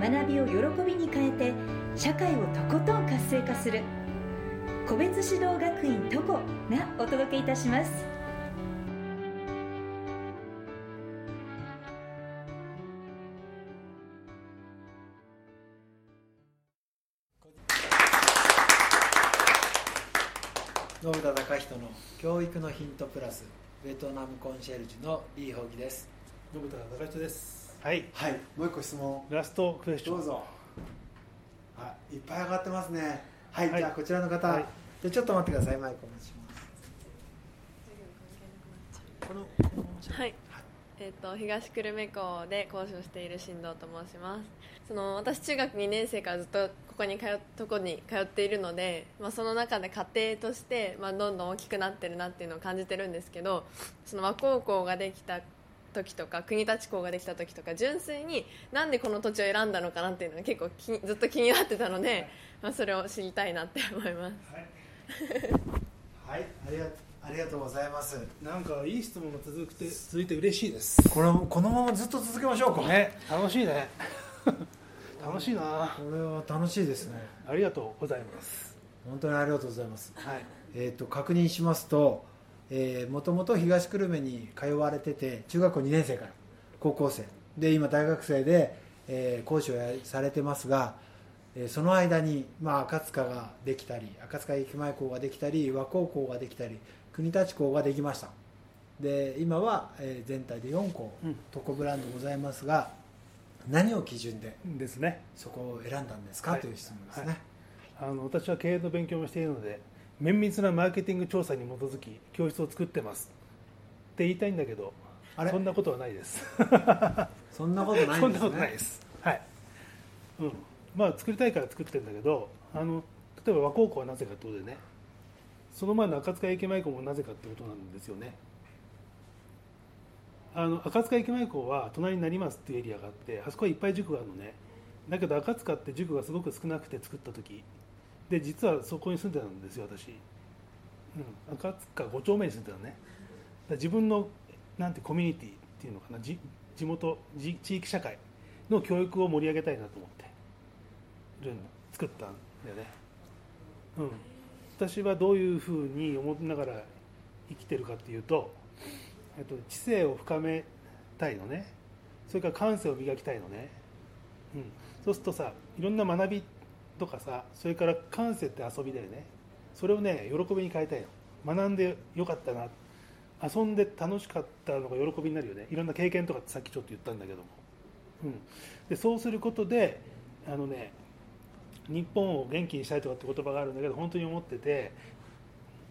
学びを喜びに変えて社会をとことん活性化する。個別指導学院トコがお届けいたします。信田隆人の教育のヒントプラスベトナムコンシェルジュのリー・ホギです。信田隆人ですはい。はい。もう一個質問。ラストクエスチョン。どうぞ。あい。っぱい上がってますね。はい、はい。じゃあこちらの方、はい。じゃあちょっと待ってください。マイクお待ちします。はい。えっと東久留米校で講師をしている新藤と申します。その私中学2年生からずっとここに通っとこに通っているので、まあ、その中で家庭として、まあ、どんどん大きくなってるなっていうのを感じてるんですけどその和光校ができた時とか国立校ができた時とか純粋になんでこの土地を選んだのかなっていうのが結構きずっと気になってたので、まあ、それを知りたいなって思います。はい。ありがありがとうございます。なんかいい質問が続くて続いて嬉しいです。これこのままずっと続けましょうか。ね楽しいね。楽しいな。これは楽しいですね。ありがとうございます。本当にありがとうございます。はい。えー、と確認しますともともと東久留米に通われてて中学校2年生から高校生。で今大学生で、えー講師をやされてますが、えーその間に、まあ、赤塚ができたり赤塚駅前校ができたり和光校ができたり国立校ができました。で今は、えー全体で4校、うん。トコブランドございますが何を基準でですね。そこを選んだんですか、はい。という質問ですね、はい。あの私は経営の勉強もしているので綿密なマーケティング調査に基づき教室を作ってます。って言いたいんだけどあれ？そんなことはないです。そんなことないそんなんですね。ことないです。はい、うん、まあ作りたいから作ってるんだけどあの例えば和高校はなぜかってことでね。その前の赤塚駅前校もなぜかってことなんですよね。あの赤塚駅前校は隣になりますっていうエリアがあってあそこはいっぱい塾があるのね。だけど赤塚って塾がすごく少なくて作った時で実はそこに住んでたんですよ私、うん、赤塚5丁目に住んでたのね。自分のなんてコミュニティっていうのかな。地元地域社会の教育を盛り上げたいなと思ってる作ったんだよね、うん、私はどういうふうに思いながら生きてるかっていうと、えっと、知性を深めたいのね。それから感性を磨きたいのね、うん、そうするとさいろんな学びとかさそれから感性って遊びだよね。それをね喜びに変えたいの。学んでよかったな。遊んで楽しかったのが喜びになるよね。いろんな経験とかってさっきちょっと言ったんだけども、うん、でそうすることであのね日本を元気にしたいとかって言葉があるんだけど本当に思ってて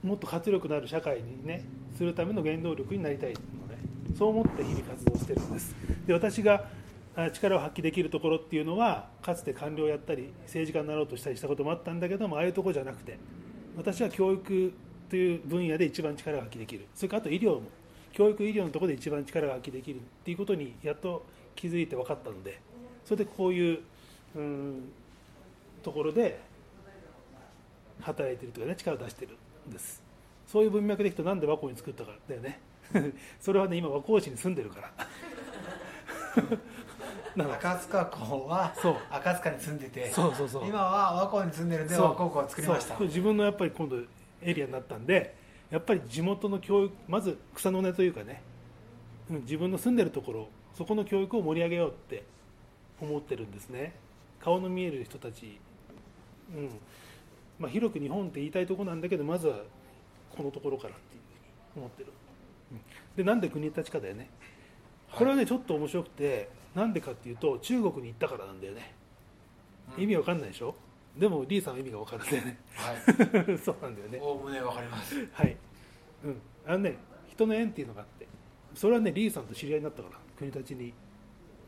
もっと活力のある社会にねするための原動力になりたいのね。そう思って日々活動してるんです。で私が力を発揮できるところっていうのはかつて官僚やったり政治家になろうとしたりしたこともあったんだけどもああいうところじゃなくて私は教育という分野で一番力が発揮できる。それからあと医療も教育医療のところで一番力が発揮できる。っていうことにやっと気づいて分かったのでそれでこういううんところで働いてるというかね力を出してるんです。そういう文脈でいくとなんで和光に作ったかだよね。それはね今和光市に住んでるから。赤塚校は赤塚に住んでてそうそうそう。今は和光に住んでるんで和光校を作りました。自分のやっぱり今度エリアになったんでやっぱり地元の教育まず草の根というかね、うん、自分の住んでるところそこの教育を盛り上げようって思ってるんですね。顔の見える人たち、うん。まあ、広く日本って言いたいところなんだけどまずはこのところからっていうふうに思ってる、うん。でなんで国立かだよね。これはねちょっと面白くてなんでかっていうと中国に行ったからなんだよね。意味わかんないでしょ？でもリーさんは意味がわかるんだよね。はい。そうなんだよね。おおむねわかります。はい、うん、あのね人の縁っていうのがあってそれはねリーさんと知り合いになったから国立に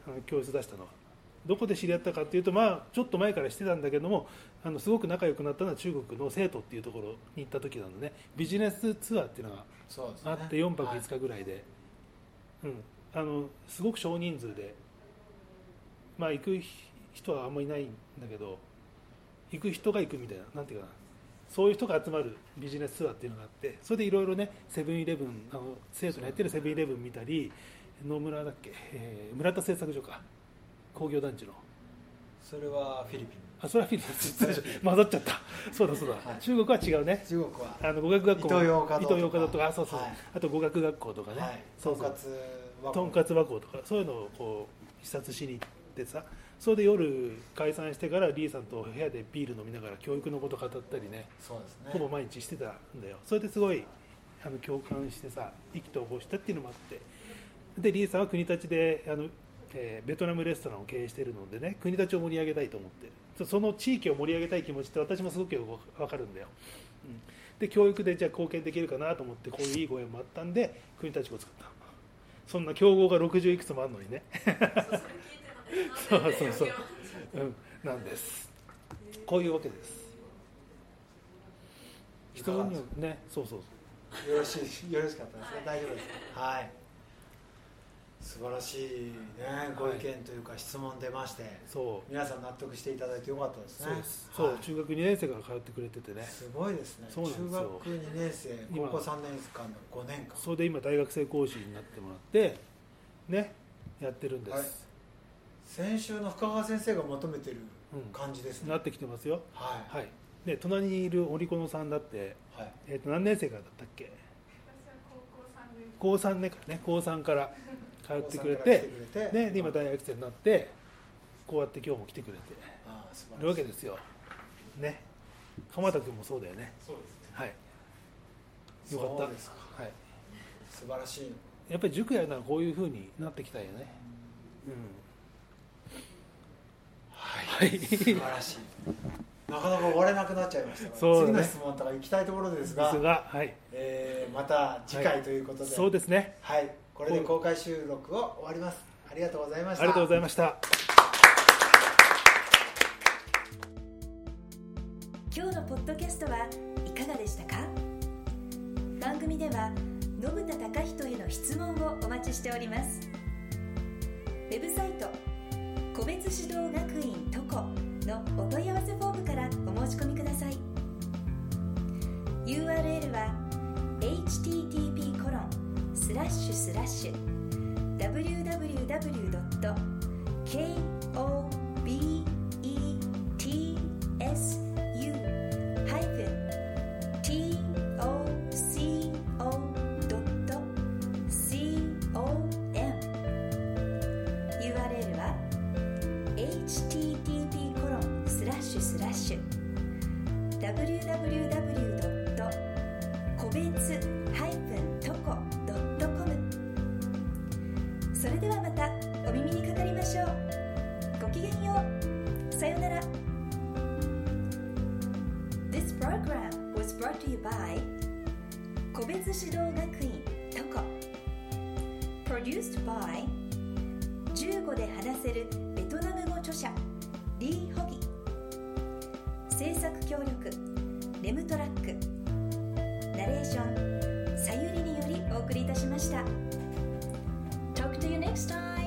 あの教室出したのは。どこで知り合ったかっていうと、まあ、ちょっと前からしてたんだけどもあのすごく仲良くなったのは中国の生徒っていうところに行った時なのね。ビジネスツアーっていうのがあって4泊5日ぐらいで、うん、あのすごく少人数で、まあ、行く人はあんまりいないんだけど行く人が行くみたいななんていうかな。そういう人が集まるビジネスツアーっていうのがあってそれでいろいろねセブンイレブンあの生徒のやってるセブンイレブン見たり野村だっけ、えー村田製作所か。工業団地の。それはフィリピン。あそれはフィリピン。混ざっちゃった。そうだそうだ、はい。中国は違うね。中国は。あの語学学校イトーヨーカドーとかとか。あそうそう、はい。あと語学学校とかね、はい。そうそう。とんかつはとんかつ箱とか。そういうのをこう視察しに行ってさそれで夜解散してからリーさんと部屋でビール飲みながら教育のこと語ったりねそうですね。ほぼ毎日してたんだよ。それですごいあの共感してさ意気投合したっていうのもあって。でリーさんは国立であの、えーベトナムレストランを経営しているのでね国立を盛り上げたいと思ってる。そその地域を盛り上げたい気持ちって私もすごくよく分かるんだよ、うん、で教育でじゃあ貢献できるかなと思ってこういういいご縁もあったんで国立校を作った。そんな競合が60いくつもあるのにねそうそうそう、うん、なんです。こういうわけです。人にはね。そうそう。よろしいよろしかったですね。大丈夫です。はい。素晴らしいね。ご意見というか質問出まして、そう。皆さん納得していただいてよかったですね。そうはい。中学2年生から通ってくれててね。すごいですね中学2年生今高校3年間の5年間。それで今大学生講師になってもらってねやってるんです、はい先週の深川先生が求めてるうん。感じですね、なってきてますよ。はい。はい。で隣にいる織子野さんだって、はい。えー、と何年生からだったっけ？高3年からね高3から通ってくれて高三から来てくれて。ね、で今大学生になってこうやって今日も来てくれて。ああ素晴らしい。るわけですよ。ね。鎌田君もそうだよね。そうですね。はい。よかった。そうですか。はい。素晴らしい。やっぱり塾やるならこういうふうになってきたよね。はい、はい。素晴らしい。なかなか終われなくなっちゃいましたね。次の質問とか行きたいところですがですが。はい。えーまた次回ということで、そうですね。はい、これで公開収録を終わります。ありがとうございました。ありがとうございました。今日のポッドキャストはいかがでしたか？番組では信田隆人への質問をお待ちしております。ウェブサイト個別指導学院トコのお問い合わせフォームからお申し込みください URL は http コロンスラッシュスラッシュ www.k www. 個別 -toco.com それではまたお耳にかかりましょう。ごきげんよう。さようなら。This program was brought to you by 個別指導学院トコ Produced by 15で話せるベトナム語著者リー・ホギ作協力レムトラックナレーションさゆりによりお送りいたしました。Talk to you next time!